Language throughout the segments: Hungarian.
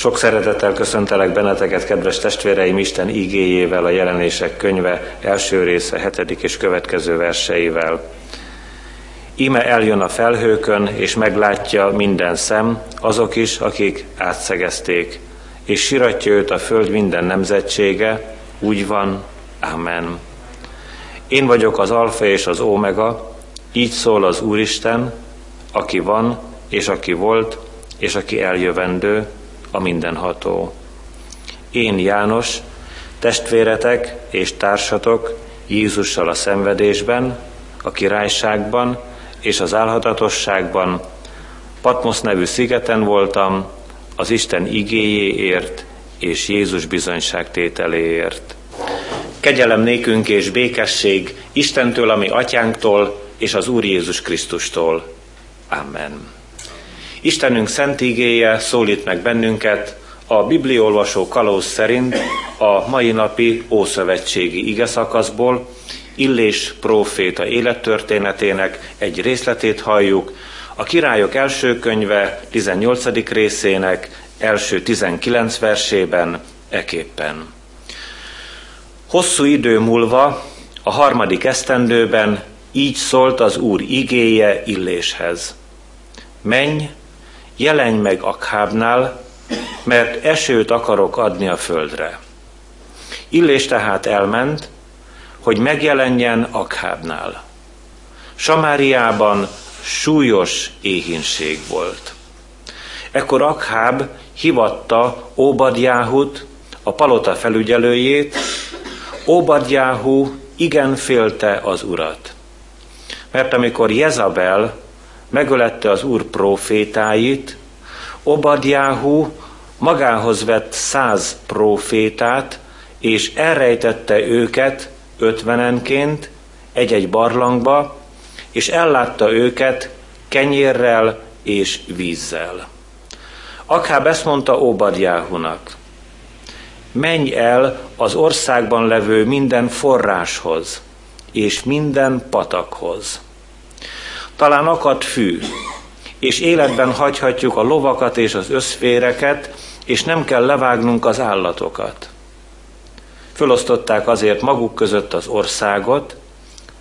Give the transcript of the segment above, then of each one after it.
Sok szeretettel köszöntelek benneteket, kedves testvéreim, Isten igéjével, a jelenések könyve első része, hetedik és következő verseivel. Íme eljön a felhőkön, és meglátja minden szem, azok is, akik átszegezték, és siratja őt a föld minden nemzetsége, úgy van, Amen. Én vagyok az alfa és az ómega, így szól az Úristen, aki van, és aki volt, és aki eljövendő, a mindenható. Én János, testvéretek és társatok Jézussal a szenvedésben, a királyságban és az álhatatosságban, Patmos nevű szigeten voltam, az Isten igéjéért és Jézus bizonyságtételéért. Kegyelem nékünk és békesség Istentől, ami atyánktól, és az Úr Jézus Krisztustól. Amen. Istenünk szent igéje szólít meg bennünket a bibliolvasó kalóz szerint a mai napi ószövetségi ige szakaszból, Illés próféta élettörténetének egy részletét halljuk, a királyok első könyve 18. részének első 19 versében eképpen. Hosszú idő múlva, a harmadik esztendőben így szólt az Úr igéje Illéshez. Menj, jelenj meg Akhábnál, mert esőt akarok adni a földre. Illés tehát elment, hogy megjelenjen Akhábnál. Samáriában súlyos éhínség volt. Ekkor Akháb hivatta Óbadjáhut, a palota felügyelőjét, Óbadjáhu igen félte az urat. Mert amikor Jezabel megölette az úr profétáit, Obadjáhu magához vett száz profétát, és elrejtette őket ötvenenként egy-egy barlangba, és ellátta őket kenyérrel és vízzel. Akháb ezt mondta Óbadjáhunak, menj el az országban levő minden forráshoz, és minden patakhoz talán akad fű, és életben hagyhatjuk a lovakat és az összféreket, és nem kell levágnunk az állatokat. Fölosztották azért maguk között az országot,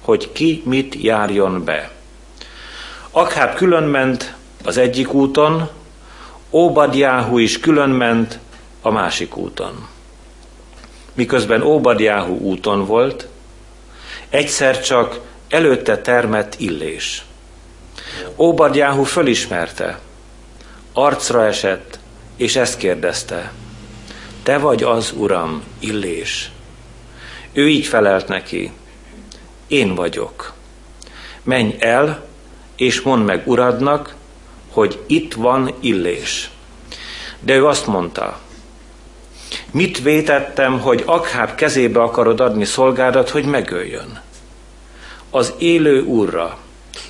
hogy ki mit járjon be. Akháb külön ment az egyik úton, Óbadjáhu is külön ment a másik úton. Miközben Óbadjáhu úton volt, egyszer csak előtte termett illés. Óbadjáhu fölismerte, arcra esett, és ezt kérdezte, te vagy az, uram, Illés. Ő így felelt neki, én vagyok. Menj el, és mondd meg uradnak, hogy itt van Illés. De ő azt mondta, mit vétettem, hogy Akháb kezébe akarod adni szolgádat, hogy megöljön? Az élő úrra,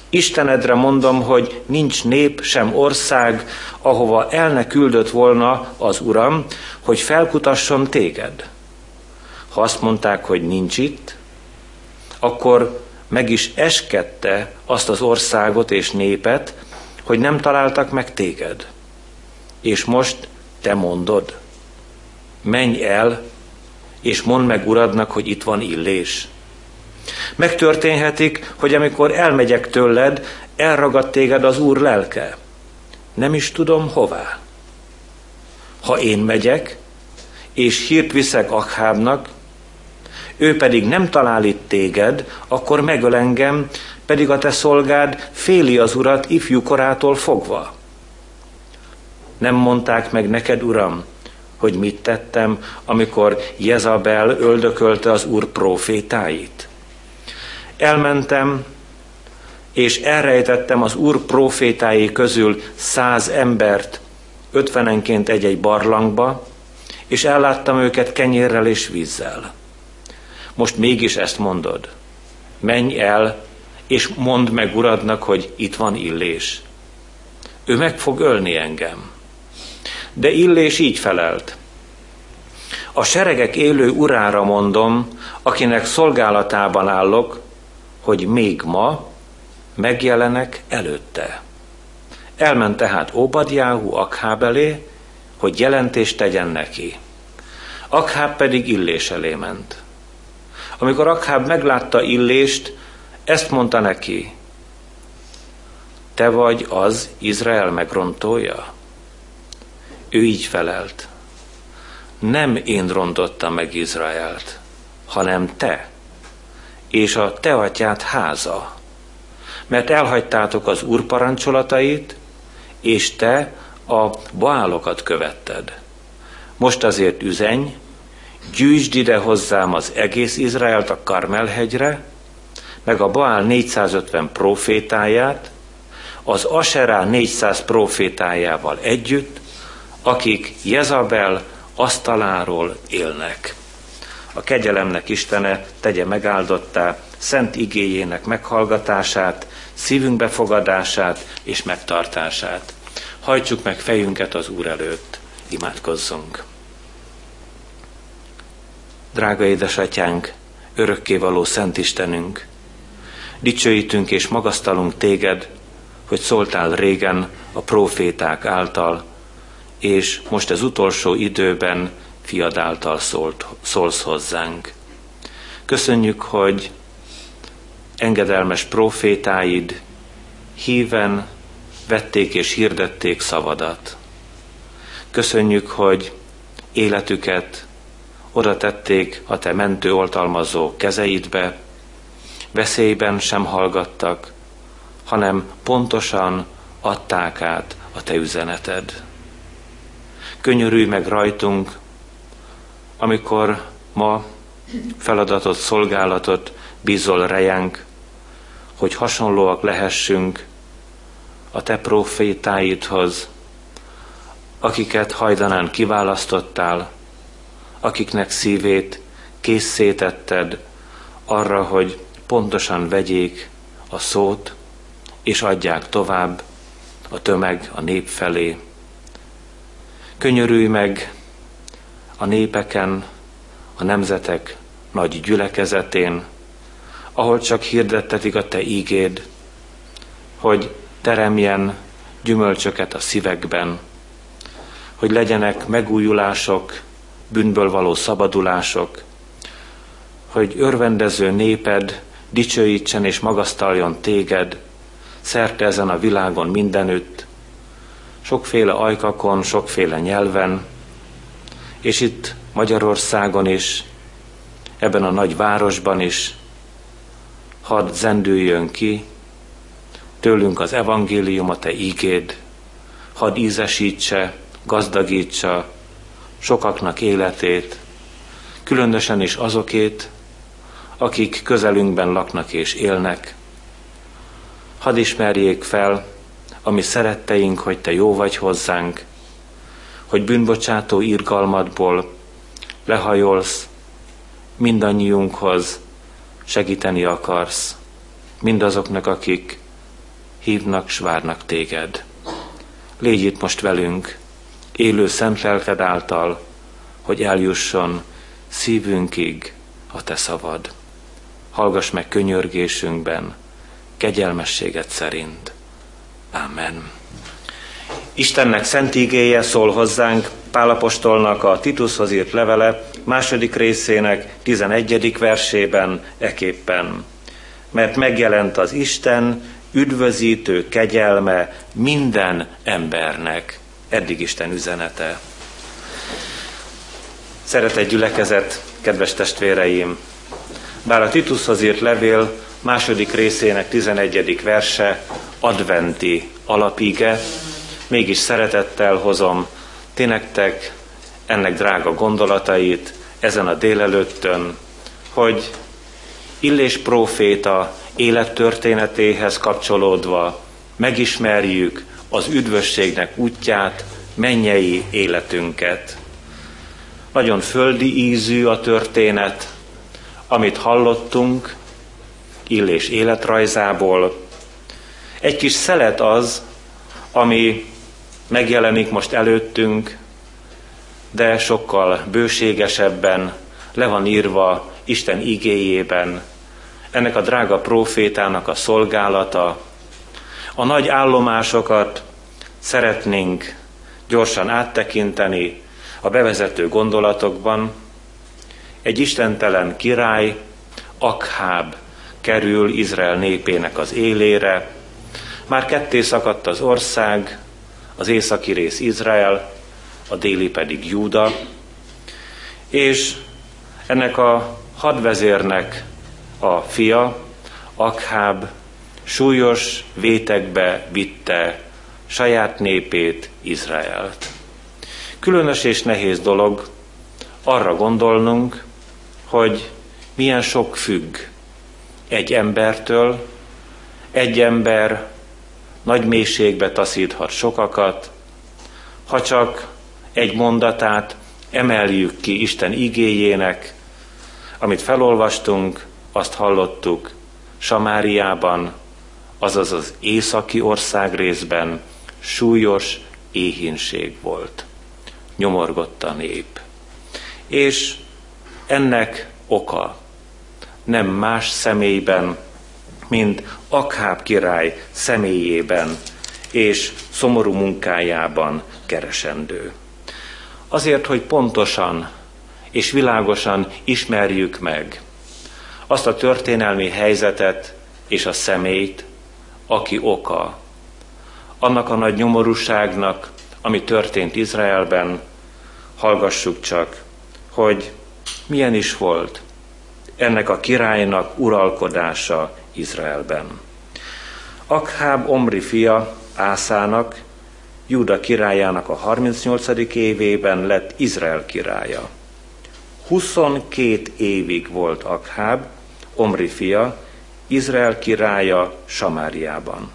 Istenedre mondom, hogy nincs nép, sem ország, ahova el ne küldött volna az Uram, hogy felkutasson téged. Ha azt mondták, hogy nincs itt, akkor meg is eskedte azt az országot és népet, hogy nem találtak meg téged. És most te mondod, menj el, és mondd meg uradnak, hogy itt van illés. Megtörténhetik, hogy amikor elmegyek tőled, elragad téged az Úr lelke. Nem is tudom hová. Ha én megyek, és hírt viszek Akhábnak, ő pedig nem talál itt téged, akkor megöl engem, pedig a te szolgád féli az urat ifjú korától fogva. Nem mondták meg neked, uram, hogy mit tettem, amikor Jezabel öldökölte az úr profétáit? Elmentem, és elrejtettem az Úr profétái közül száz embert, ötvenenként egy-egy barlangba, és elláttam őket kenyérrel és vízzel. Most mégis ezt mondod. Menj el, és mondd meg uradnak, hogy itt van Illés. Ő meg fog ölni engem. De Illés így felelt. A seregek élő urára mondom, akinek szolgálatában állok, hogy még ma megjelenek előtte. Elment tehát Óbadjáhu Akháb elé, hogy jelentést tegyen neki. Akháb pedig Illés elé ment. Amikor Akháb meglátta Illést, ezt mondta neki, te vagy az Izrael megrontója? Ő így felelt, nem én rontottam meg Izraelt, hanem te, és a te atyád háza, mert elhagytátok az úr parancsolatait, és te a baálokat követted. Most azért üzeny, gyűjtsd ide hozzám az egész Izraelt a Karmelhegyre, meg a Baál 450 profétáját, az Aserá 400 profétájával együtt, akik Jezabel asztaláról élnek. A kegyelemnek Istene tegye megáldottá szent igéjének meghallgatását, szívünk befogadását és megtartását. Hajtsuk meg fejünket az Úr előtt, imádkozzunk. Drága édesatyánk, örökkévaló Szent Istenünk, dicsőítünk és magasztalunk téged, hogy szóltál régen a proféták által, és most az utolsó időben fiad által szólt, szólsz hozzánk. Köszönjük, hogy engedelmes profétáid híven vették és hirdették szavadat. Köszönjük, hogy életüket oda tették a te mentő oltalmazó kezeidbe, veszélyben sem hallgattak, hanem pontosan adták át a te üzeneted. Könyörülj meg rajtunk, amikor ma feladatot, szolgálatot bízol rejánk, hogy hasonlóak lehessünk a te profétáidhoz, akiket hajdanán kiválasztottál, akiknek szívét készítetted arra, hogy pontosan vegyék a szót, és adják tovább a tömeg, a nép felé. Könyörülj meg a népeken, a nemzetek nagy gyülekezetén, ahol csak hirdettetik a te ígéd, hogy teremjen gyümölcsöket a szívekben, hogy legyenek megújulások, bűnből való szabadulások, hogy örvendező néped dicsőítsen és magasztaljon téged, szerte ezen a világon mindenütt, sokféle ajkakon, sokféle nyelven, és itt Magyarországon is, ebben a nagy városban is, hadd zendüljön ki tőlünk az evangélium, a te ígéd, hadd ízesítse, gazdagítsa sokaknak életét, különösen is azokét, akik közelünkben laknak és élnek. Hadd ismerjék fel, ami szeretteink, hogy Te jó vagy hozzánk, hogy bűnbocsátó irgalmadból lehajolsz mindannyiunkhoz, segíteni akarsz, mindazoknak, akik hívnak, s várnak téged. Légy itt most velünk, élő szent által, hogy eljusson szívünkig a te szavad. Hallgass meg könyörgésünkben, kegyelmességet szerint. Amen. Istennek szent igéje szól hozzánk Pálapostolnak a Titushoz írt levele második részének 11. versében eképpen. Mert megjelent az Isten üdvözítő kegyelme minden embernek. Eddig Isten üzenete. Szeretett gyülekezet, kedves testvéreim! Bár a Titushoz írt levél második részének 11. verse adventi alapige, mégis szeretettel hozom ti ennek drága gondolatait ezen a délelőttön, hogy Illés próféta élettörténetéhez kapcsolódva megismerjük az üdvösségnek útját, mennyei életünket. Nagyon földi ízű a történet, amit hallottunk Illés életrajzából. Egy kis szelet az, ami megjelenik most előttünk, de sokkal bőségesebben le van írva Isten igéjében, ennek a drága profétának a szolgálata. A nagy állomásokat szeretnénk gyorsan áttekinteni a bevezető gondolatokban. Egy istentelen király, Akháb kerül Izrael népének az élére. Már ketté szakadt az ország, az északi rész Izrael, a déli pedig Júda, és ennek a hadvezérnek a fia, Akháb súlyos vétekbe vitte saját népét, Izraelt. Különös és nehéz dolog arra gondolnunk, hogy milyen sok függ egy embertől, egy ember nagy mélységbe taszíthat sokakat, ha csak egy mondatát emeljük ki Isten igéjének, amit felolvastunk, azt hallottuk Samáriában, azaz az északi ország részben súlyos éhínség volt. Nyomorgott a nép. És ennek oka nem más személyben, mint Akháb király személyében és szomorú munkájában keresendő. Azért, hogy pontosan és világosan ismerjük meg azt a történelmi helyzetet és a személyt, aki oka annak a nagy nyomorúságnak, ami történt Izraelben, hallgassuk csak, hogy milyen is volt ennek a királynak uralkodása Izraelben. Akháb Omri fia Ászának, Júda királyának a 38. évében lett Izrael királya. 22 évig volt Akháb, Omri fia, Izrael királya Samáriában.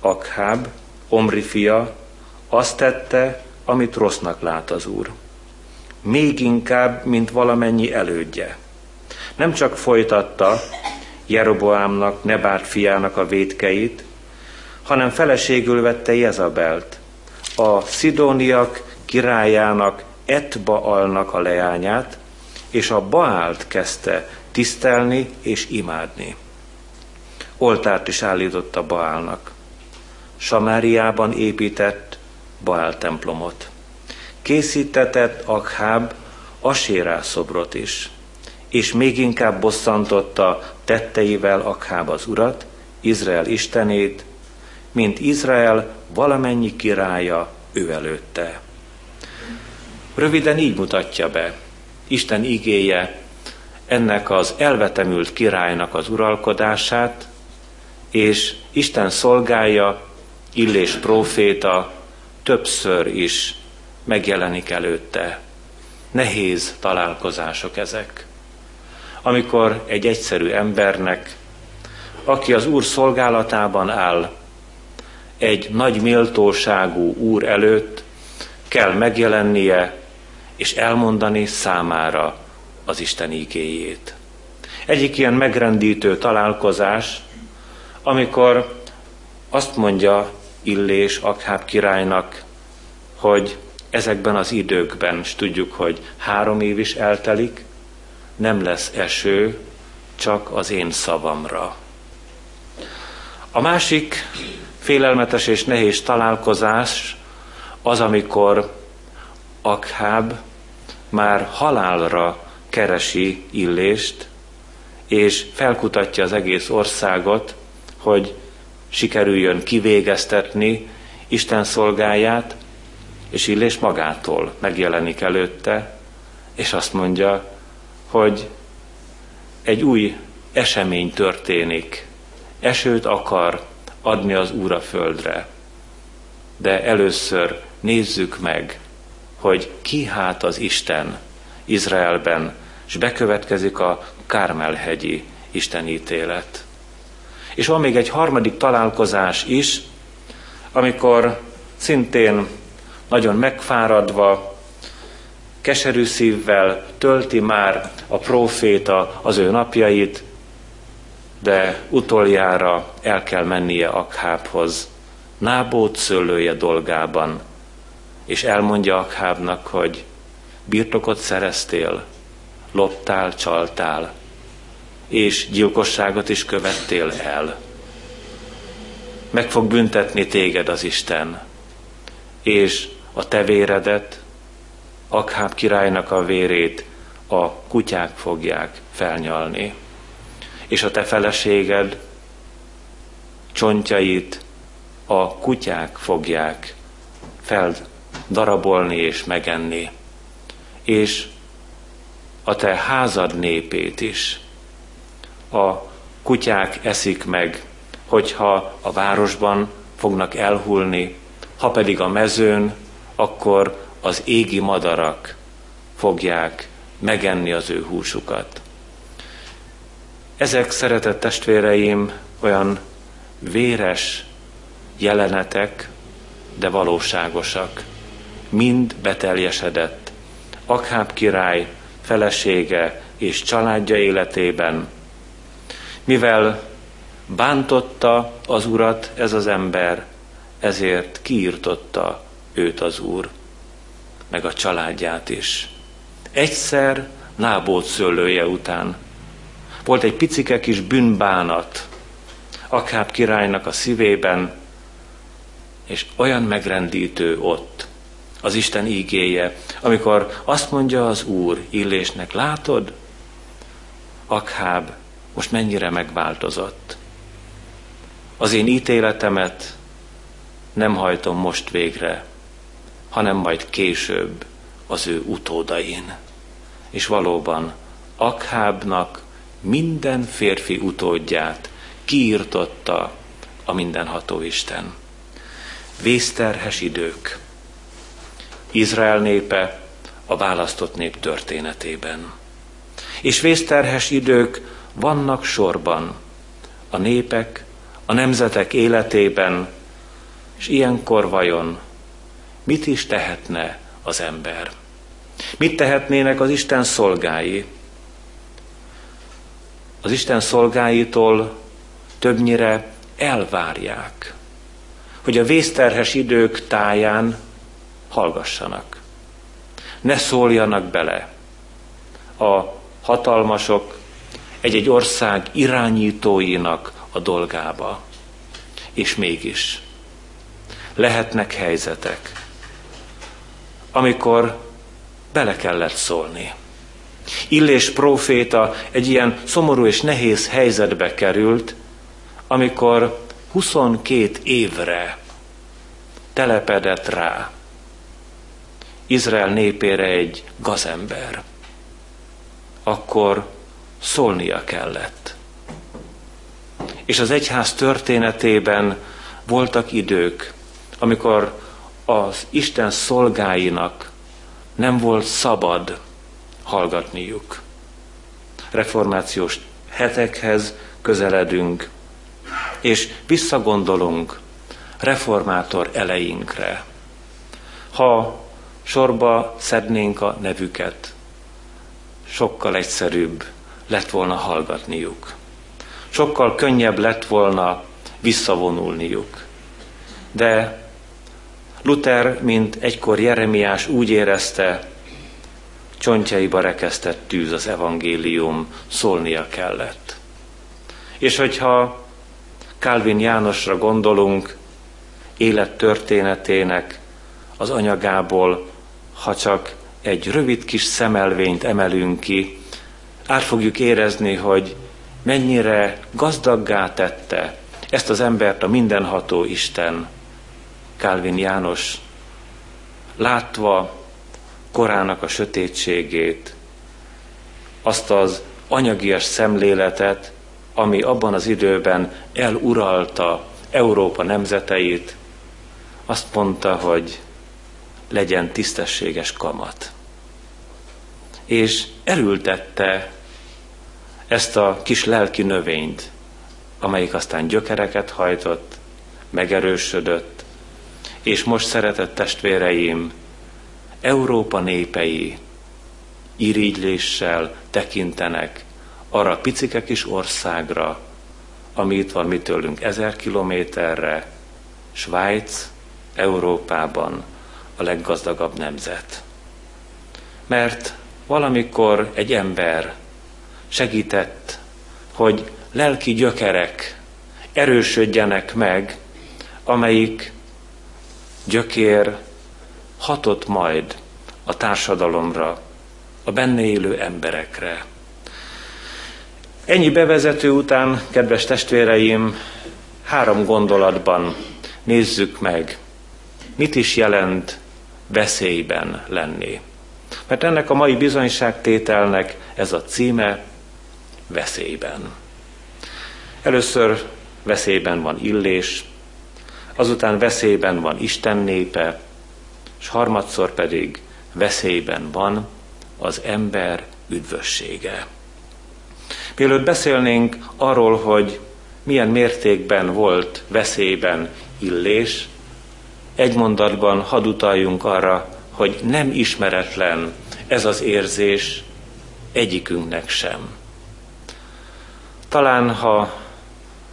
Akháb, Omri fia, azt tette, amit rossznak lát az Úr. Még inkább, mint valamennyi elődje. Nem csak folytatta Jeroboámnak, Nebát fiának a védkeit, hanem feleségül vette Jezabelt, a szidóniak királyának Etbaalnak a leányát, és a Baált kezdte tisztelni és imádni. Oltárt is állított a Baálnak. Samáriában épített Baál templomot. Készítetett Akháb Asérá szobrot is, és még inkább bosszantotta tetteivel Akháb az urat, Izrael istenét, mint Izrael valamennyi királya ő előtte. Röviden így mutatja be Isten igéje ennek az elvetemült királynak az uralkodását, és Isten szolgálja Illés próféta többször is megjelenik előtte. Nehéz találkozások ezek. Amikor egy egyszerű embernek, aki az Úr szolgálatában áll, egy nagy méltóságú Úr előtt kell megjelennie és elmondani számára az Isten igéjét. Egyik ilyen megrendítő találkozás, amikor azt mondja Illés Akháb királynak, hogy ezekben az időkben, és tudjuk, hogy három év is eltelik, nem lesz eső, csak az én szavamra. A másik félelmetes és nehéz találkozás az, amikor Akháb már halálra keresi Illést, és felkutatja az egész országot, hogy sikerüljön kivégeztetni Isten szolgáját, és Illés magától megjelenik előtte, és azt mondja, hogy egy új esemény történik. Esőt akar adni az Úr a földre. De először nézzük meg, hogy ki hát az Isten Izraelben, és bekövetkezik a Kármelhegyi Isten ítélet. És van még egy harmadik találkozás is, amikor szintén nagyon megfáradva, keserű szívvel tölti már a próféta az ő napjait, de utoljára el kell mennie Akhábhoz, Nábót szőlője dolgában, és elmondja Akhábnak, hogy birtokot szereztél, loptál, csaltál, és gyilkosságot is követtél el. Meg fog büntetni téged az Isten, és a te véredet, Akháb királynak a vérét a kutyák fogják felnyalni. És a te feleséged csontjait a kutyák fogják feldarabolni és megenni. És a te házad népét is a kutyák eszik meg, hogyha a városban fognak elhulni, ha pedig a mezőn, akkor az égi madarak fogják megenni az ő húsukat. Ezek, szeretett testvéreim, olyan véres jelenetek, de valóságosak. Mind beteljesedett. Akháb király felesége és családja életében. Mivel bántotta az urat ez az ember, ezért kiirtotta őt az úr, meg a családját is. Egyszer Nábót szőlője után volt egy picike kis bűnbánat Akháb királynak a szívében, és olyan megrendítő ott az Isten ígéje, amikor azt mondja az Úr Illésnek, látod, Akháb most mennyire megváltozott. Az én ítéletemet nem hajtom most végre, hanem majd később az ő utódain. És valóban Akhábnak minden férfi utódját kiirtotta a mindenható Isten. Vészterhes idők. Izrael népe a választott nép történetében. És vészterhes idők vannak sorban a népek, a nemzetek életében, és ilyenkor vajon mit is tehetne az ember? Mit tehetnének az Isten szolgái? Az Isten szolgáitól többnyire elvárják, hogy a vészterhes idők táján hallgassanak. Ne szóljanak bele a hatalmasok egy-egy ország irányítóinak a dolgába. És mégis lehetnek helyzetek, amikor bele kellett szólni. Illés próféta egy ilyen szomorú és nehéz helyzetbe került, amikor 22 évre telepedett rá Izrael népére egy gazember, akkor szólnia kellett. És az egyház történetében voltak idők, amikor az Isten szolgáinak nem volt szabad hallgatniuk. Reformációs hetekhez közeledünk, és visszagondolunk reformátor elejénkre. Ha sorba szednénk a nevüket, sokkal egyszerűbb lett volna hallgatniuk. Sokkal könnyebb lett volna visszavonulniuk. De Luther, mint egykor Jeremiás úgy érezte, csontjaiba rekesztett tűz az evangélium, szólnia kellett. És hogyha Calvin Jánosra gondolunk, élettörténetének az anyagából, ha csak egy rövid kis szemelvényt emelünk ki, át fogjuk érezni, hogy mennyire gazdaggá tette ezt az embert a mindenható Isten, Calvin János, látva korának a sötétségét, azt az anyagias szemléletet, ami abban az időben eluralta Európa nemzeteit, azt mondta, hogy legyen tisztességes kamat. És erültette ezt a kis lelki növényt, amelyik aztán gyökereket hajtott, megerősödött, és most szeretett testvéreim, Európa népei irigyléssel tekintenek arra a picike kis országra, ami itt van mi tőlünk ezer kilométerre, Svájc, Európában a leggazdagabb nemzet. Mert valamikor egy ember segített, hogy lelki gyökerek erősödjenek meg, amelyik gyökér hatott majd a társadalomra, a benne élő emberekre. Ennyi bevezető után, kedves testvéreim, három gondolatban nézzük meg, mit is jelent veszélyben lenni. Mert ennek a mai bizonyságtételnek ez a címe veszélyben. Először veszélyben van illés, azután veszélyben van Isten népe, és harmadszor pedig veszélyben van az ember üdvössége. Mielőtt beszélnénk arról, hogy milyen mértékben volt veszélyben illés, egy mondatban hadd utaljunk arra, hogy nem ismeretlen ez az érzés egyikünknek sem. Talán, ha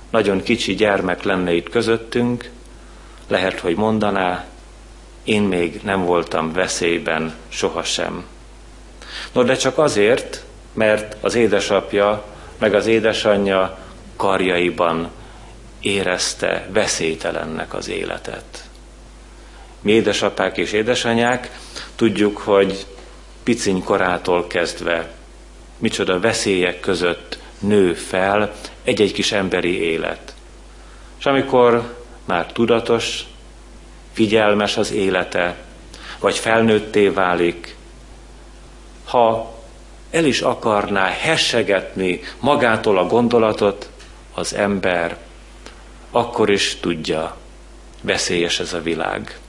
nagyon kicsi gyermek lenne itt közöttünk, lehet, hogy mondaná, én még nem voltam veszélyben sohasem. No, de csak azért, mert az édesapja meg az édesanyja karjaiban érezte veszélytelennek az életet. Mi édesapák és édesanyák tudjuk, hogy piciny korától kezdve micsoda veszélyek között nő fel egy-egy kis emberi élet. És amikor már tudatos, figyelmes az élete, vagy felnőtté válik, ha el is akarná hessegetni magától a gondolatot, az ember akkor is tudja, veszélyes ez a világ.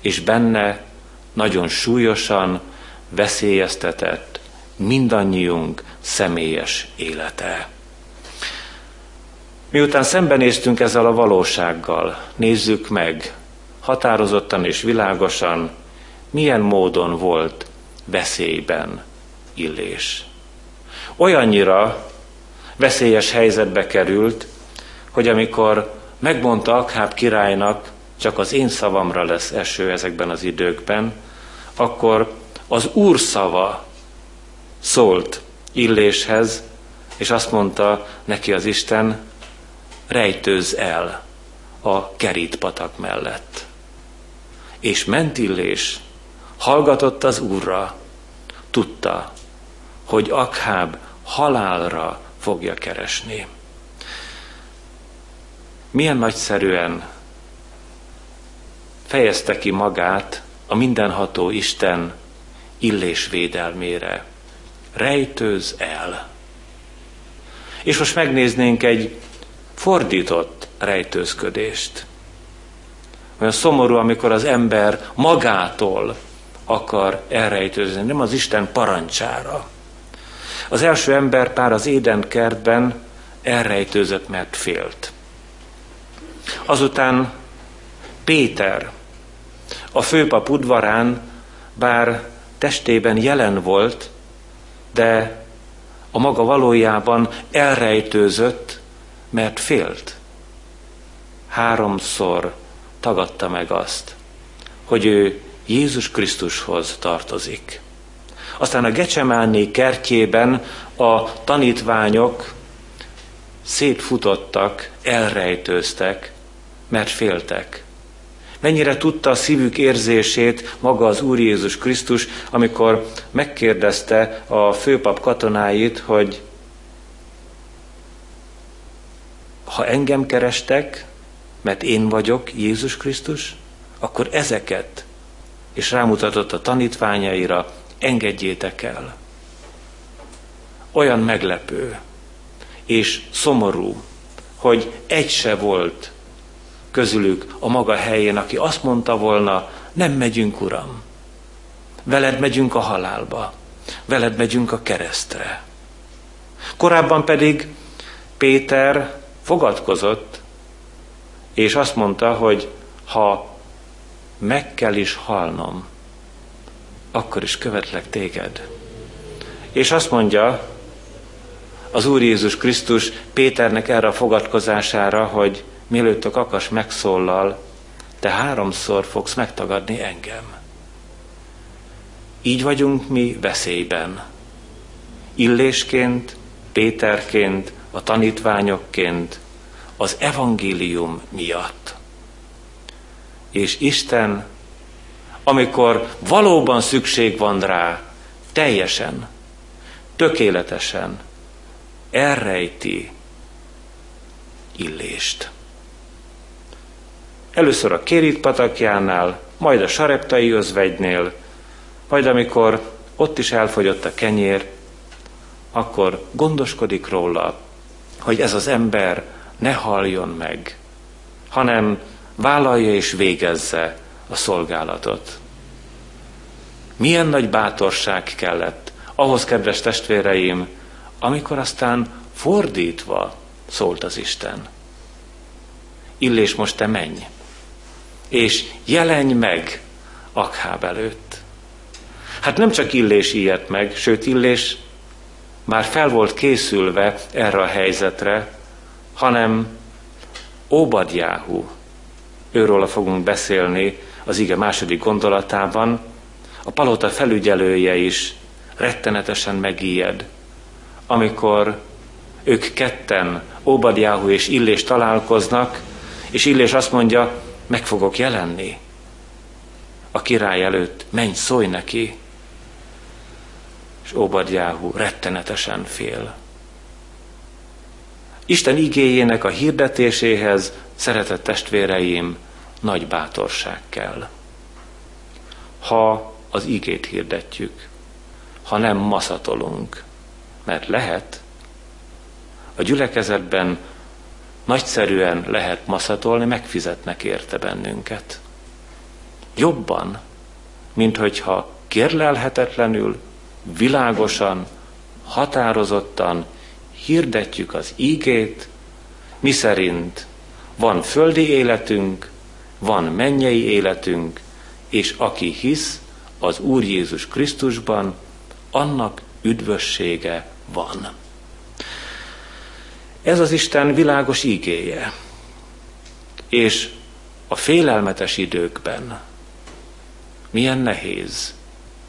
És benne nagyon súlyosan veszélyeztetett mindannyiunk személyes élete. Miután szembenéztünk ezzel a valósággal, nézzük meg határozottan és világosan, milyen módon volt veszélyben illés. Olyannyira veszélyes helyzetbe került, hogy amikor megmondta Akháb királynak, csak az én szavamra lesz eső ezekben az időkben, akkor az Úr szava szólt Illéshez, és azt mondta neki az Isten, rejtőz el a kerít patak mellett. És ment Illés, hallgatott az Úrra, tudta, hogy Akháb halálra fogja keresni. Milyen nagyszerűen fejezte ki magát a mindenható Isten illés védelmére. Rejtőz el. És most megnéznénk egy fordított rejtőzködést. Olyan szomorú, amikor az ember magától akar elrejtőzni, nem az Isten parancsára. Az első ember pár az Éden kertben elrejtőzött, mert félt. Azután Péter a főpap udvarán, bár testében jelen volt, de a maga valójában elrejtőzött, mert félt. Háromszor tagadta meg azt, hogy ő Jézus Krisztushoz tartozik. Aztán a Gecsemáné kertjében a tanítványok szétfutottak, elrejtőztek, mert féltek. Mennyire tudta a szívük érzését maga az Úr Jézus Krisztus, amikor megkérdezte a főpap katonáit, hogy ha engem kerestek, mert én vagyok Jézus Krisztus, akkor ezeket, és rámutatott a tanítványaira, engedjétek el. Olyan meglepő és szomorú, hogy egy se volt közülük a maga helyén, aki azt mondta volna, nem megyünk, Uram, veled megyünk a halálba, veled megyünk a keresztre. Korábban pedig Péter fogadkozott, és azt mondta, hogy ha meg kell is halnom, akkor is követlek téged. És azt mondja az Úr Jézus Krisztus Péternek erre a fogadkozására, hogy mielőtt a kakas megszólal, te háromszor fogsz megtagadni engem. Így vagyunk mi veszélyben. Illésként, Péterként, a tanítványokként, az evangélium miatt. És Isten amikor valóban szükség van rá, teljesen, tökéletesen elrejti illést. Először a Kérit patakjánál, majd a Sareptai özvegynél, majd amikor ott is elfogyott a kenyér, akkor gondoskodik róla, hogy ez az ember ne haljon meg, hanem vállalja és végezze a szolgálatot. Milyen nagy bátorság kellett ahhoz, kedves testvéreim, amikor aztán fordítva szólt az Isten. Illés most te menj, és jelenj meg Akháb előtt. Hát nem csak Illés ilyet meg, sőt Illés már fel volt készülve erre a helyzetre, hanem Óbadjáhu, őről fogunk beszélni az ige második gondolatában, a palota felügyelője is rettenetesen megijed, amikor ők ketten, Óbadjáhu és Illés találkoznak, és Illés azt mondja, meg fogok jelenni. A király előtt, menj, szólj neki. És Óbadjáhu rettenetesen fél. Isten igéjének a hirdetéséhez, szeretett testvéreim, nagy bátorság kell. Ha az igét hirdetjük, ha nem maszatolunk, mert lehet, a gyülekezetben nagyszerűen lehet maszatolni, megfizetnek érte bennünket. Jobban, mint hogyha kérlelhetetlenül, világosan, határozottan hirdetjük az ígét, mi szerint van földi életünk, van mennyei életünk, és aki hisz az Úr Jézus Krisztusban, annak üdvössége van. Ez az Isten világos ígéje. És a félelmetes időkben milyen nehéz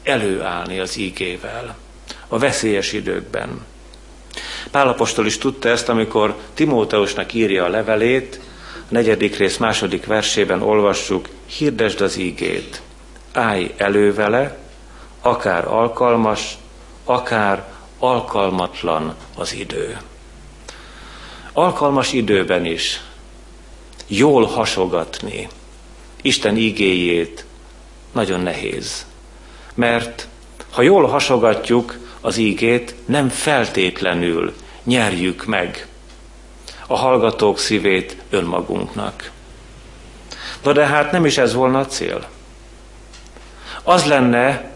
előállni az ígével, a veszélyes időkben. Pálapostól is tudta ezt, amikor Timóteusnak írja a levelét, a negyedik rész második versében olvassuk, hirdesd az ígét, állj elő vele, akár alkalmas, akár alkalmatlan az idő. Alkalmas időben is jól hasogatni Isten igéjét nagyon nehéz. Mert ha jól hasogatjuk az ígét, nem feltétlenül nyerjük meg a hallgatók szívét önmagunknak. Na de hát nem is ez volna a cél. Az lenne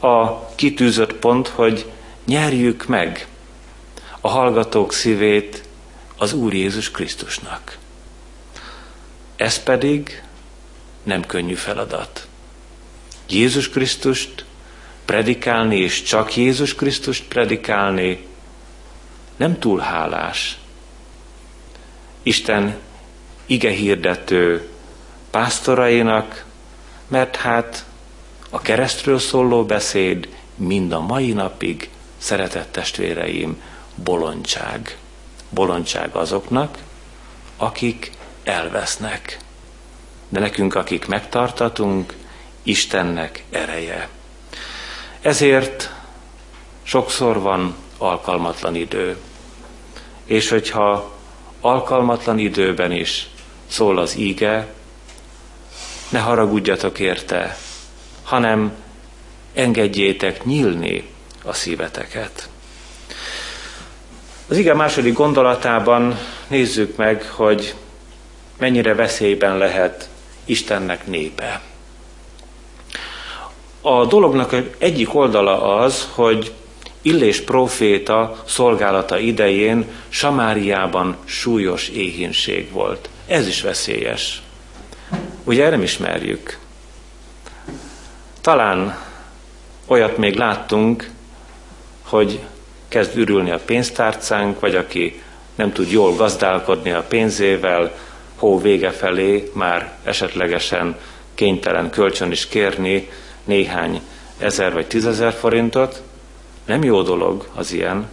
a kitűzött pont, hogy nyerjük meg a hallgatók szívét az Úr Jézus Krisztusnak. Ez pedig nem könnyű feladat. Jézus Krisztust predikálni, és csak Jézus Krisztust predikálni nem túl hálás. Isten ige hirdető pásztorainak, mert hát a keresztről szóló beszéd mind a mai napig, szeretett testvéreim, bolondság. Bolondság azoknak, akik elvesznek. De nekünk, akik megtartatunk, Istennek ereje. Ezért sokszor van alkalmatlan idő. És hogyha alkalmatlan időben is szól az íge, ne haragudjatok érte, hanem engedjétek nyílni a szíveteket. Az ige második gondolatában nézzük meg, hogy mennyire veszélyben lehet Istennek népe. A dolognak egyik oldala az, hogy Illés próféta szolgálata idején Samáriában súlyos éhínség volt. Ez is veszélyes. Ugye nem ismerjük. Talán olyat még láttunk, hogy kezd ürülni a pénztárcánk, vagy aki nem tud jól gazdálkodni a pénzével, hó vége felé már esetlegesen kénytelen kölcsön is kérni néhány ezer vagy tízezer forintot. Nem jó dolog az ilyen,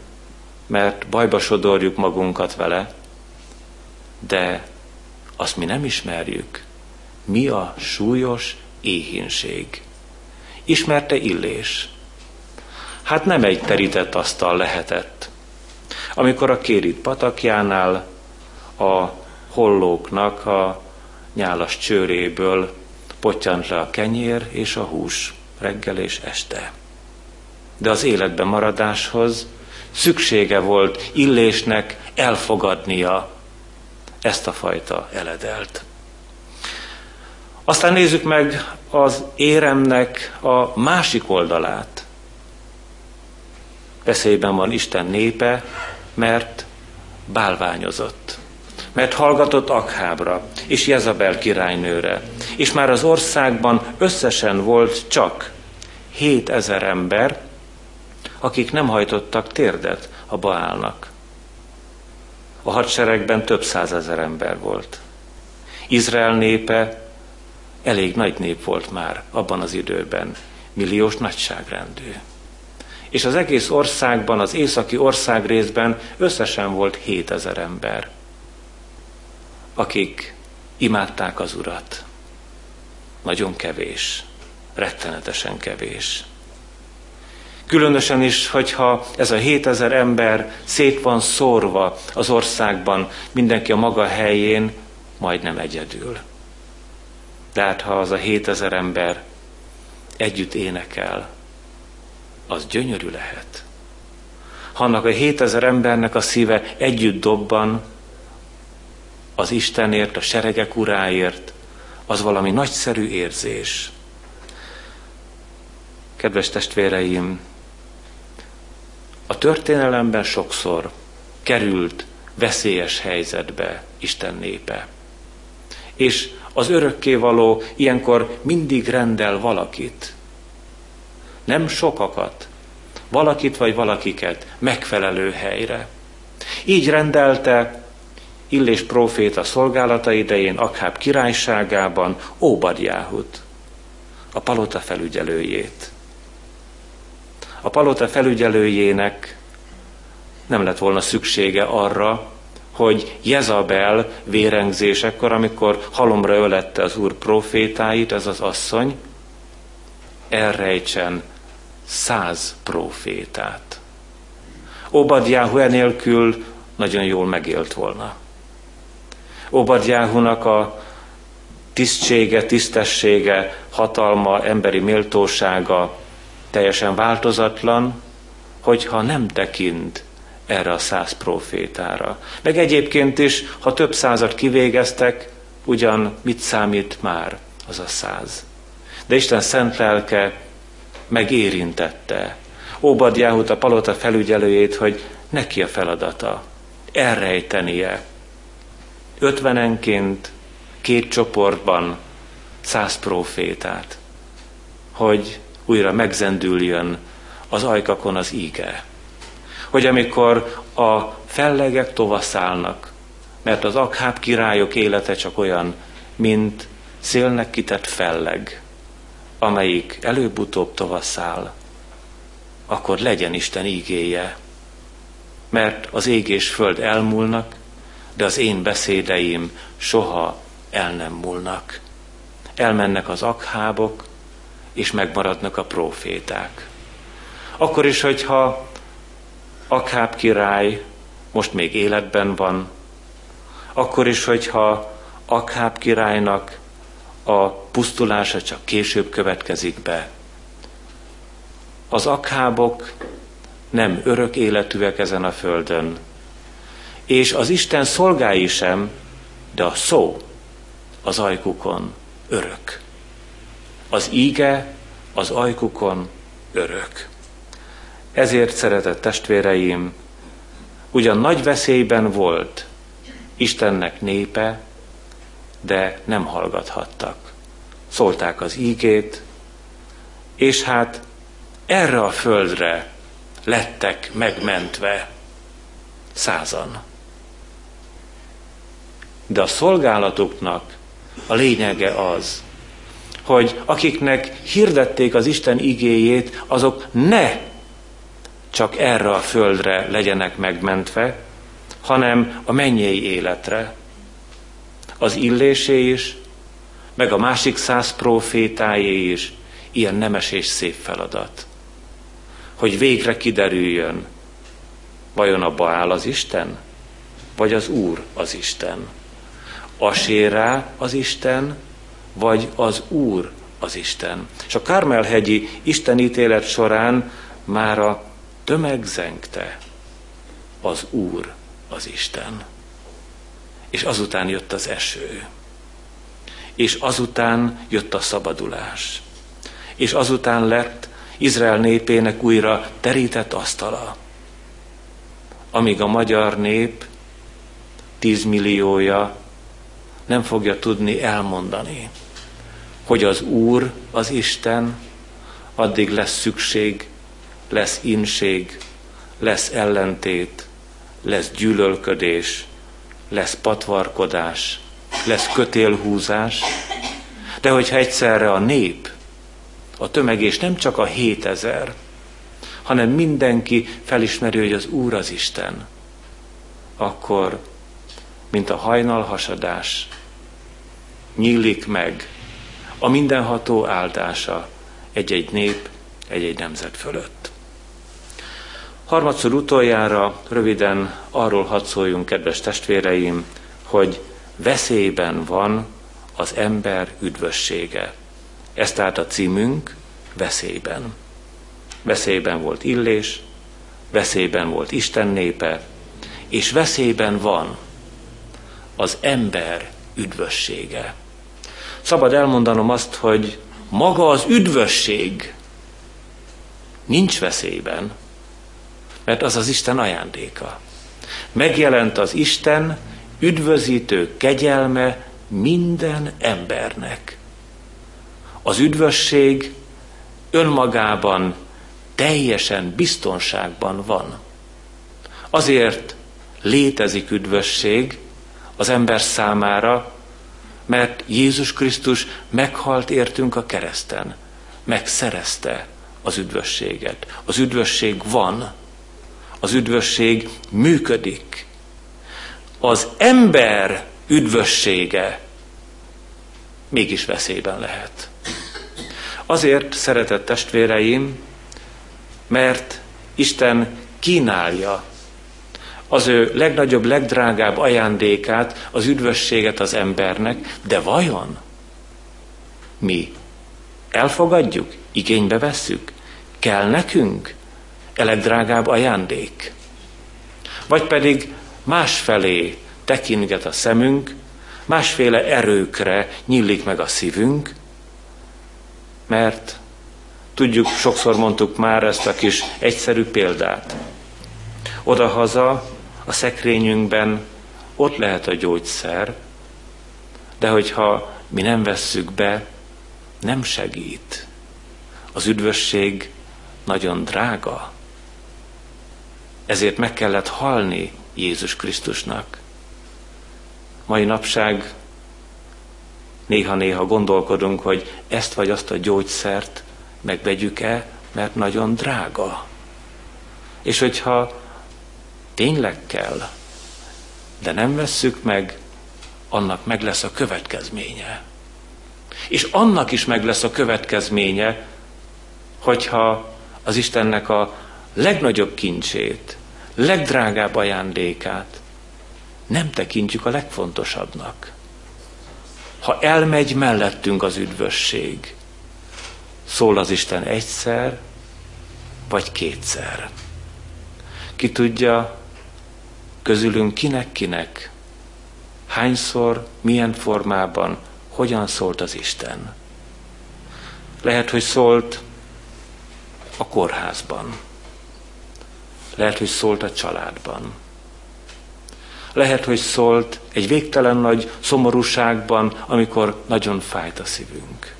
mert bajba sodorjuk magunkat vele, de azt mi nem ismerjük. Mi a súlyos éhínség. Ismerte Illés? Hát nem egy terített asztal lehetett. Amikor a Kérit patakjánál a hollóknak a nyálas csőréből potyant le a kenyér és a hús reggel és este. De az életben maradáshoz szüksége volt Illésnek elfogadnia ezt a fajta eledelt. Aztán nézzük meg az éremnek a másik oldalát. Veszélyben van Isten népe, mert bálványozott. Mert hallgatott Akhábra és Jezabel királynőre. És már az országban összesen volt csak 7000 ember, akik nem hajtottak térdet a Baálnak. A hadseregben több százezer ember volt. Izrael népe elég nagy nép volt már abban az időben, milliós nagyságrendű. És az egész országban, az északi ország részben összesen volt 7000 ember, akik imádták az Urat. Nagyon kevés, rettenetesen kevés. Különösen is, hogyha ez a 7000 ember szét van szórva az országban, mindenki a maga helyén, majdnem egyedül. De hát ha az a 7000 ember együtt énekel, az gyönyörű lehet. Ha annak a 7000 embernek a szíve együtt dobban, az Istenért, a seregek uráért, az valami nagyszerű érzés. Kedves testvéreim, a történelemben sokszor került veszélyes helyzetbe Isten népe. És az örökkévaló ilyenkor mindig rendel valakit. Nem sokakat, valakit vagy valakiket megfelelő helyre. Így rendelte Illés próféta szolgálata idején Akháb királyságában Óbadjáhut, a palota felügyelőjét a palota felügyelőjének nem lett volna szüksége arra, hogy Jezabel vérengzésekkor, amikor halomra ölette az úr profétáit, ez az asszony, elrejtsen száz profétát. Obadjáhu enélkül nagyon jól megélt volna. Obadjáhunak a tisztsége, tisztessége, hatalma, emberi méltósága teljesen változatlan, hogyha nem tekint erre a száz profétára. Meg egyébként is, ha több százat kivégeztek, ugyan mit számít már az a száz. De Isten szent lelke megérintette Óbadjáhut a palota felügyelőjét, hogy neki a feladata elrejtenie. Ötvenenként két csoportban száz profétát, hogy újra megzendüljön az ajkakon az íge. Hogy amikor a fellegek tovaszállnak, mert az akháb királyok élete csak olyan, mint szélnek kitett felleg, amelyik előbb-utóbb tovaszáll, akkor legyen Isten ígéje, mert az ég és föld elmúlnak, de az én beszédeim soha el nem múlnak. Elmennek az akhábok, és megmaradnak a proféták. Akkor is, hogyha Akháb király most még életben van, akkor is, hogyha Akháb királynak a pusztulása csak később következik be. Az akhábok nem örök életűek ezen a földön, és az Isten szolgái sem, de a szó az ajkukon örök az íge az ajkukon örök. Ezért, szeretett testvéreim, ugyan nagy veszélyben volt Istennek népe, de nem hallgathattak. Szólták az ígét, és hát erre a földre lettek megmentve százan. De a szolgálatuknak a lényege az, hogy akiknek hirdették az Isten igéjét, azok ne csak erre a földre legyenek megmentve, hanem a mennyei életre. Az illésé is, meg a másik száz profétájé is ilyen nemes és szép feladat. Hogy végre kiderüljön, vajon abba áll az Isten, vagy az Úr az Isten. Asérá az Isten, vagy az Úr az Isten. És a Kármelhegyi istenítélet során már a tömeg zengte, az Úr az Isten. És azután jött az eső. És azután jött a szabadulás. És azután lett Izrael népének újra terített asztala. Amíg a magyar nép tízmilliója nem fogja tudni elmondani, hogy az Úr, az Isten, addig lesz szükség, lesz inség, lesz ellentét, lesz gyűlölködés, lesz patvarkodás, lesz kötélhúzás, de hogyha egyszerre a nép, a tömeg és nem csak a hétezer, hanem mindenki felismeri, hogy az Úr az Isten, akkor, mint a hajnal hasadás, nyílik meg a mindenható áldása egy-egy nép, egy-egy nemzet fölött. Harmadszor utoljára röviden arról hadd szóljunk, kedves testvéreim, hogy veszélyben van az ember üdvössége. Ez tehát a címünk, veszélyben. Veszélyben volt Illés, veszélyben volt Isten népe, és veszélyben van az ember üdvössége. Szabad elmondanom azt, hogy maga az üdvösség nincs veszélyben, mert az az Isten ajándéka. Megjelent az Isten üdvözítő kegyelme minden embernek. Az üdvösség önmagában teljesen biztonságban van. Azért létezik üdvösség az ember számára, mert Jézus Krisztus meghalt értünk a kereszten, megszerezte az üdvösséget. Az üdvösség van, az üdvösség működik. Az ember üdvössége mégis veszélyben lehet. Azért, szeretett testvéreim, mert Isten kínálja az ő legnagyobb, legdrágább ajándékát, az üdvösséget az embernek, de vajon mi elfogadjuk, igénybe vesszük? Kell nekünk e legdrágább ajándék? Vagy pedig másfelé tekintget a szemünk, másféle erőkre nyílik meg a szívünk, mert tudjuk, sokszor mondtuk már ezt a kis egyszerű példát. Odahaza a szekrényünkben ott lehet a gyógyszer, de hogyha mi nem vesszük be, nem segít. Az üdvösség nagyon drága. Ezért meg kellett halni Jézus Krisztusnak. Mai napság néha-néha gondolkodunk, hogy ezt vagy azt a gyógyszert megvegyük-e, mert nagyon drága. És hogyha tényleg kell, de nem vesszük meg, annak meg lesz a következménye. És annak is meg lesz a következménye, hogyha az Istennek a legnagyobb kincsét, legdrágább ajándékát nem tekintjük a legfontosabbnak. Ha elmegy mellettünk az üdvösség, szól az Isten egyszer, vagy kétszer. Ki tudja, közülünk kinek-kinek, hányszor, milyen formában, hogyan szólt az Isten. Lehet, hogy szólt a kórházban. Lehet, hogy szólt a családban. Lehet, hogy szólt egy végtelen nagy szomorúságban, amikor nagyon fájt a szívünk.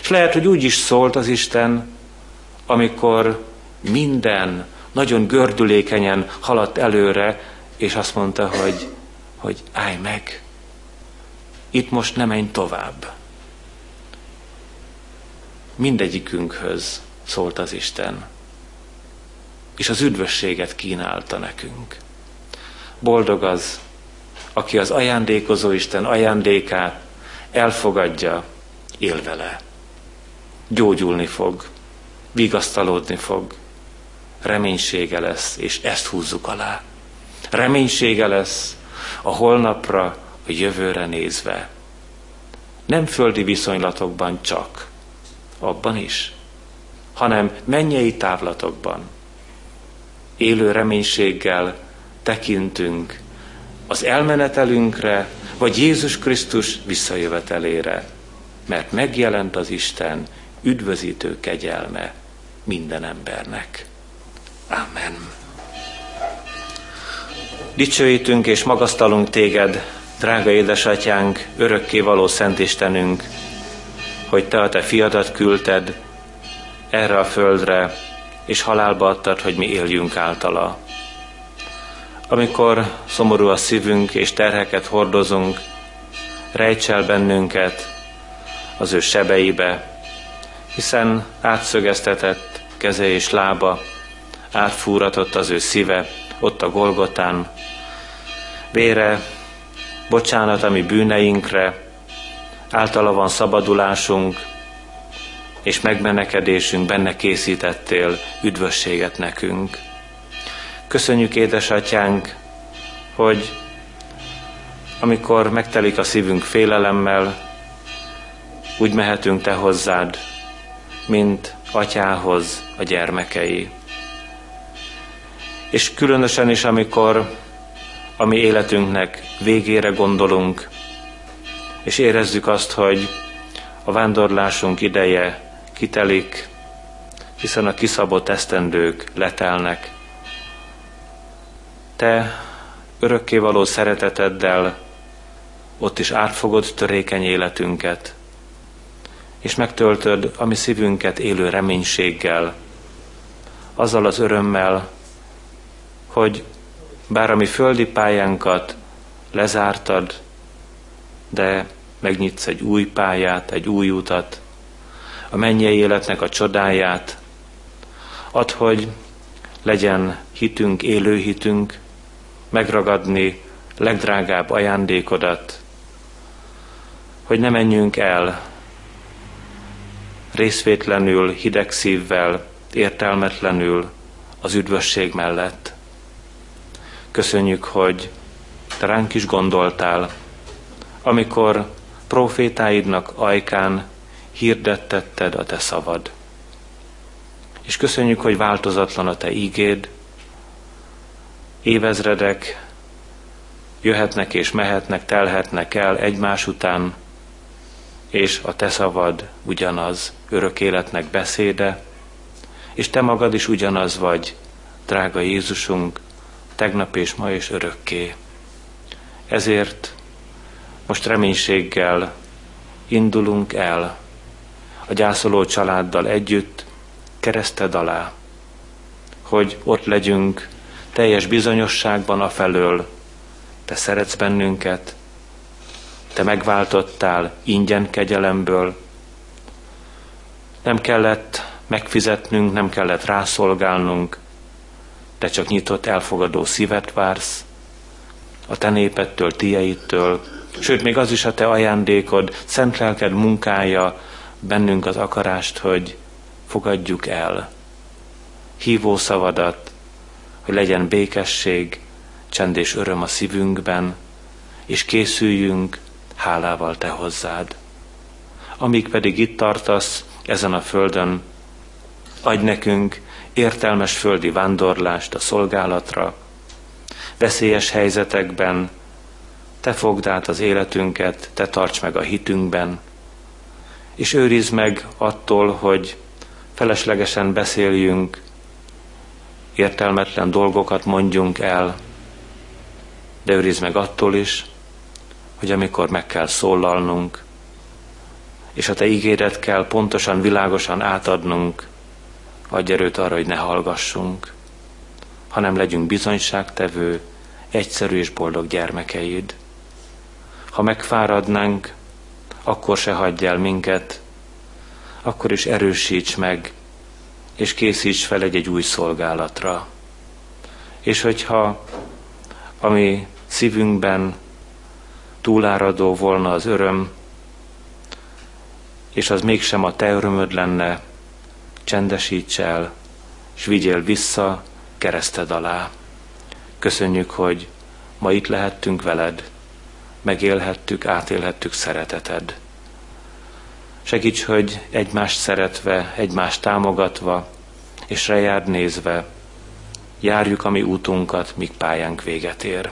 És lehet, hogy úgy is szólt az Isten, amikor minden nagyon gördülékenyen haladt előre, és azt mondta, hogy, hogy állj meg, itt most nem menj tovább. Mindegyikünkhöz szólt az Isten, és az üdvösséget kínálta nekünk. Boldog az, aki az ajándékozó Isten ajándékát elfogadja, él vele. Gyógyulni fog, vigasztalódni fog, reménysége lesz, és ezt húzzuk alá. Reménysége lesz a holnapra, a jövőre nézve. Nem földi viszonylatokban csak, abban is, hanem mennyei távlatokban. Élő reménységgel tekintünk az elmenetelünkre, vagy Jézus Krisztus visszajövetelére, mert megjelent az Isten üdvözítő kegyelme minden embernek. Amen. Dicsőítünk és magasztalunk téged, drága édesatyánk, örökké való Szent Istenünk, hogy te a te fiadat küldted erre a földre, és halálba adtad, hogy mi éljünk általa. Amikor szomorú a szívünk és terheket hordozunk, rejtsel bennünket az ő sebeibe, hiszen átszögeztetett keze és lába, átfúratott az ő szíve, ott a Golgotán. Vére, bocsánat a mi bűneinkre, általa van szabadulásunk, és megmenekedésünk, benne készítettél üdvösséget nekünk. Köszönjük, édesatyánk, hogy amikor megtelik a szívünk félelemmel, úgy mehetünk Te hozzád, mint atyához a gyermekei. És különösen is, amikor a mi életünknek végére gondolunk, és érezzük azt, hogy a vándorlásunk ideje kitelik, hiszen a kiszabott esztendők letelnek. Te örökkévaló szereteteddel ott is átfogod törékeny életünket, és megtöltöd a mi szívünket élő reménységgel, azzal az örömmel, hogy bár a mi földi pályánkat lezártad, de megnyitsz egy új pályát, egy új utat, a mennyei életnek a csodáját, ad, hogy legyen hitünk, élő hitünk, megragadni legdrágább ajándékodat, hogy ne menjünk el részvétlenül, hideg szívvel, értelmetlenül az üdvösség mellett. Köszönjük, hogy te ránk is gondoltál, amikor profétáidnak ajkán hirdettetted a te szavad. És köszönjük, hogy változatlan a te ígéd, évezredek jöhetnek és mehetnek, telhetnek el egymás után, és a te szavad ugyanaz, örök életnek beszéde, és te magad is ugyanaz vagy, drága Jézusunk, tegnap és ma és örökké. Ezért most reménységgel indulunk el a gyászoló családdal együtt kereszted alá, hogy ott legyünk teljes bizonyosságban a felől, te szeretsz bennünket, te megváltottál ingyen kegyelemből, nem kellett megfizetnünk, nem kellett rászolgálnunk, te csak nyitott elfogadó szívet vársz, a te népettől, tieitől, sőt, még az is a te ajándékod, szent lelked munkája bennünk az akarást, hogy fogadjuk el hívó szavadat, hogy legyen békesség, csend és öröm a szívünkben, és készüljünk hálával te hozzád. Amíg pedig itt tartasz ezen a földön, adj nekünk értelmes földi vándorlást a szolgálatra, veszélyes helyzetekben, te fogd át az életünket, te tarts meg a hitünkben, és őrizd meg attól, hogy feleslegesen beszéljünk, értelmetlen dolgokat mondjunk el, de őrizd meg attól is, hogy amikor meg kell szólalnunk, és a te ígéret kell pontosan, világosan átadnunk, adj erőt arra, hogy ne hallgassunk, hanem legyünk bizonyságtevő, egyszerű és boldog gyermekeid. Ha megfáradnánk, akkor se hagyj el minket, akkor is erősíts meg, és készíts fel egy, egy új szolgálatra. És hogyha ami szívünkben túláradó volna az öröm, és az mégsem a te örömöd lenne, csendesíts el, és vigyél vissza kereszted alá. Köszönjük, hogy ma itt lehettünk veled, megélhettük, átélhettük szereteted. Segíts, hogy egymást szeretve, egymást támogatva, és rejárd nézve, járjuk a mi útunkat, míg pályánk véget ér.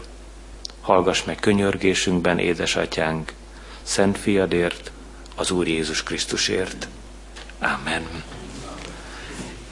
Hallgass meg könyörgésünkben, édesatyánk, Szent Fiadért, az Úr Jézus Krisztusért. Amen.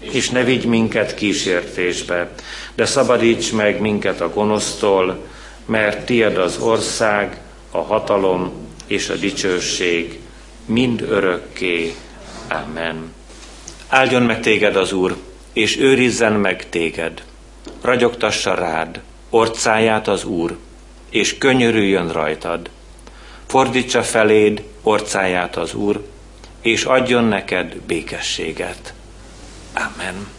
És ne vigy minket kísértésbe, de szabadíts meg minket a gonosztól, mert tied az ország, a hatalom és a dicsőség mind örökké. Amen. Áldjon meg téged az Úr, és őrizzen meg téged. Ragyogtassa rád, orcáját az Úr, és könyörüljön rajtad. Fordítsa feléd orcáját az Úr, és adjon neked békességet. Amen.